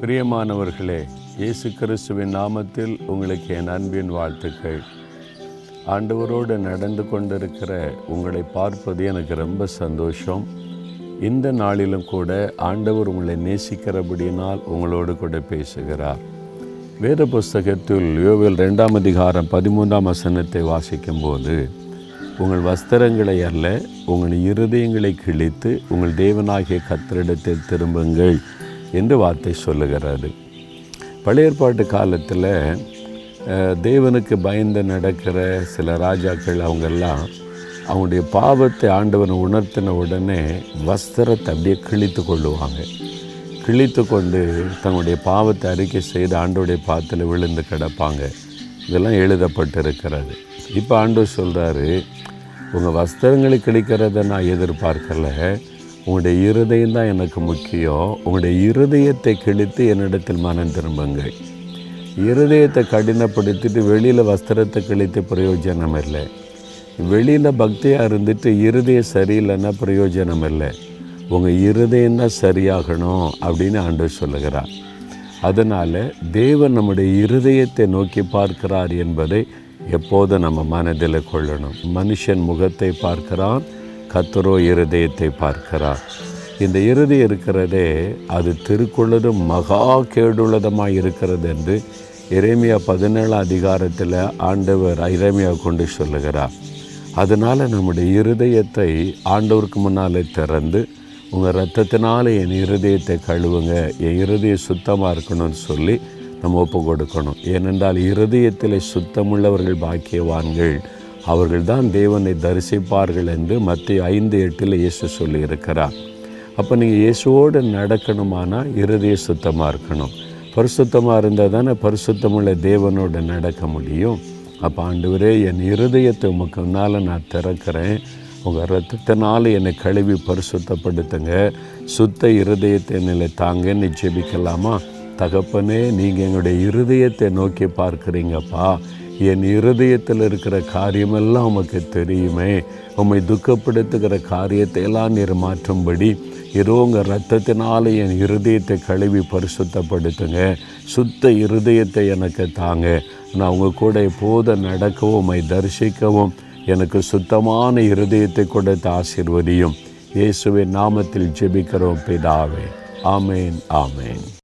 பிரியமானவர்களே இயேசு கிறிஸ்துவின் நாமத்தில் உங்களுக்கு என் அன்பின் வாழ்த்துக்கள். ஆண்டவரோடு நடந்து கொண்டிருக்கிற உங்களை பார்ப்பது எனக்கு ரொம்ப சந்தோஷம். இந்த நாளிலும் கூட ஆண்டவர் உங்களை நேசிக்கிறபடியினால் உங்களோடு கூட பேசுகிறார். வேத புஸ்தகத்தில் யோவில் ரெண்டாம் அதிகாரம் பதிமூன்றாம் வசனத்தை வாசிக்கும்போது உங்கள் வஸ்திரங்களை அல்ல உங்கள் இருதயங்களை கிழித்து உங்கள் தேவனாகிய கத்திரிடத்தில் திரும்புங்கள். என்று வார்த்தை சொல்லுகிறாரு. பழைய ஏற்பாட்டு காலத்தில் தேவனுக்கு பயந்து நடக்கிற சில ராஜாக்கள் அவங்கெல்லாம் அவங்களுடைய பாவத்தை ஆண்டவன் உணர்த்தின உடனே வஸ்திரத்தை அப்படியே கிழித்து கொள்ளுவாங்க. கிழித்து கொண்டு தங்களுடைய பாவத்தை அறிக்கை செய்து ஆண்டோடைய பாத்தில் விழுந்து கிடப்பாங்க. இதெல்லாம் எழுதப்பட்டிருக்கிறது. இப்போ ஆண்டவர் சொல்கிறாரு உங்கள் வஸ்திரங்களை கிழிக்கிறத நான் எதிர்பார்க்கல. உங்களுடைய இருதயம் தான் எனக்கு முக்கியம். உங்களுடைய இருதயத்தை கிழித்து என்னிடத்தில் மனம் திரும்புங்கள். இருதயத்தை கடினப்படுத்திட்டு வெளியில் வஸ்திரத்தை கிழித்து பிரயோஜனம் இல்லை. வெளியில் பக்தியாக இருந்துட்டு இருதயம் சரியில்லைன்னா பிரயோஜனம் இல்லை. உங்கள் இருதயம் தான் சரியாகணும் அப்படின்னு ஆண்டவர் சொல்லுகிறார். அதனால் தேவன் நம்முடைய இருதயத்தை நோக்கி பார்க்கிறார் என்பதை எப்போதும் நம்ம மனதில் கொள்ளணும். மனுஷன் முகத்தை பார்க்கிறான் கத்தரோ இருதயத்தை பார்க்கிறார். இந்த இருதயம் இருக்கிறதே அது திருக்குள்ளதும் மகா கேடுள்ளதமாக இருக்கிறது என்று இறைமையா பதினேழாம் அதிகாரத்தில் ஆண்டவர் இறைமையா கொண்டு சொல்லுகிறார். அதனால் நம்முடைய இருதயத்தை ஆண்டவருக்கு முன்னாலே திறந்து உங்கள் ரத்தத்தினால் என் இருதயத்தை கழுவுங்க என் இருதயம் சுத்தமாக இருக்கணும்னு சொல்லி நம்ம ஒப்பு கொடுக்கணும். ஏனென்றால் இருதயத்தில் சுத்தமுள்ளவர்கள் பாக்கியவான்கள். அவர்கள் தான் தேவனை தரிசிப்பார்கள் என்று மத்திய ஐந்து எட்டில் இயேசு சொல்லியிருக்கிறார். அப்போ நீங்கள் இயேசுவோடு நடக்கணுமானா இருதய சுத்தமாக இருக்கணும்? பரிசுத்தமாக இருந்தால் தானே பரிசுத்தமுள்ள தேவனோடு நடக்க முடியும். அப்போ ஆண்டவரே என் இருதயத்தை உமக்கு முன்னால் நான் திறக்கிறேன். உங்கள் ரத்தத்தினால் என்னை கழுவி பரிசுத்தப்படுத்துங்க. சுத்த இருதயத்தை நிலை தாங்கன்னு ஜெபிக்கலாமா? தகப்பனே நீங்கள் எங்களுடைய இருதயத்தை நோக்கி பார்க்குறீங்கப்பா. என் இருதயத்தில் இருக்கிற காரியமெல்லாம் உமக்கு தெரியுமே. உம்மை துக்கப்படுத்துகிற காரியத்தை எல்லாம் நீர் மாற்றும்படி ஏதோ உங்கள் ரத்தத்தினால் என் இருதயத்தை கழுவி பரிசுத்தப்படுத்துங்க. சுத்த இருதயத்தை எனக்கு தாங்க. நான் உங்கள் கூட எப்போதும் நடக்கவும் உம்மை தரிசிக்கவும் எனக்கு சுத்தமான இருதயத்தை கொடுத்து ஆசீர்வதியும். இயேசுவின் நாமத்தில் ஜெபிக்கிறோம் பிதாவே. ஆமேன் ஆமேன்.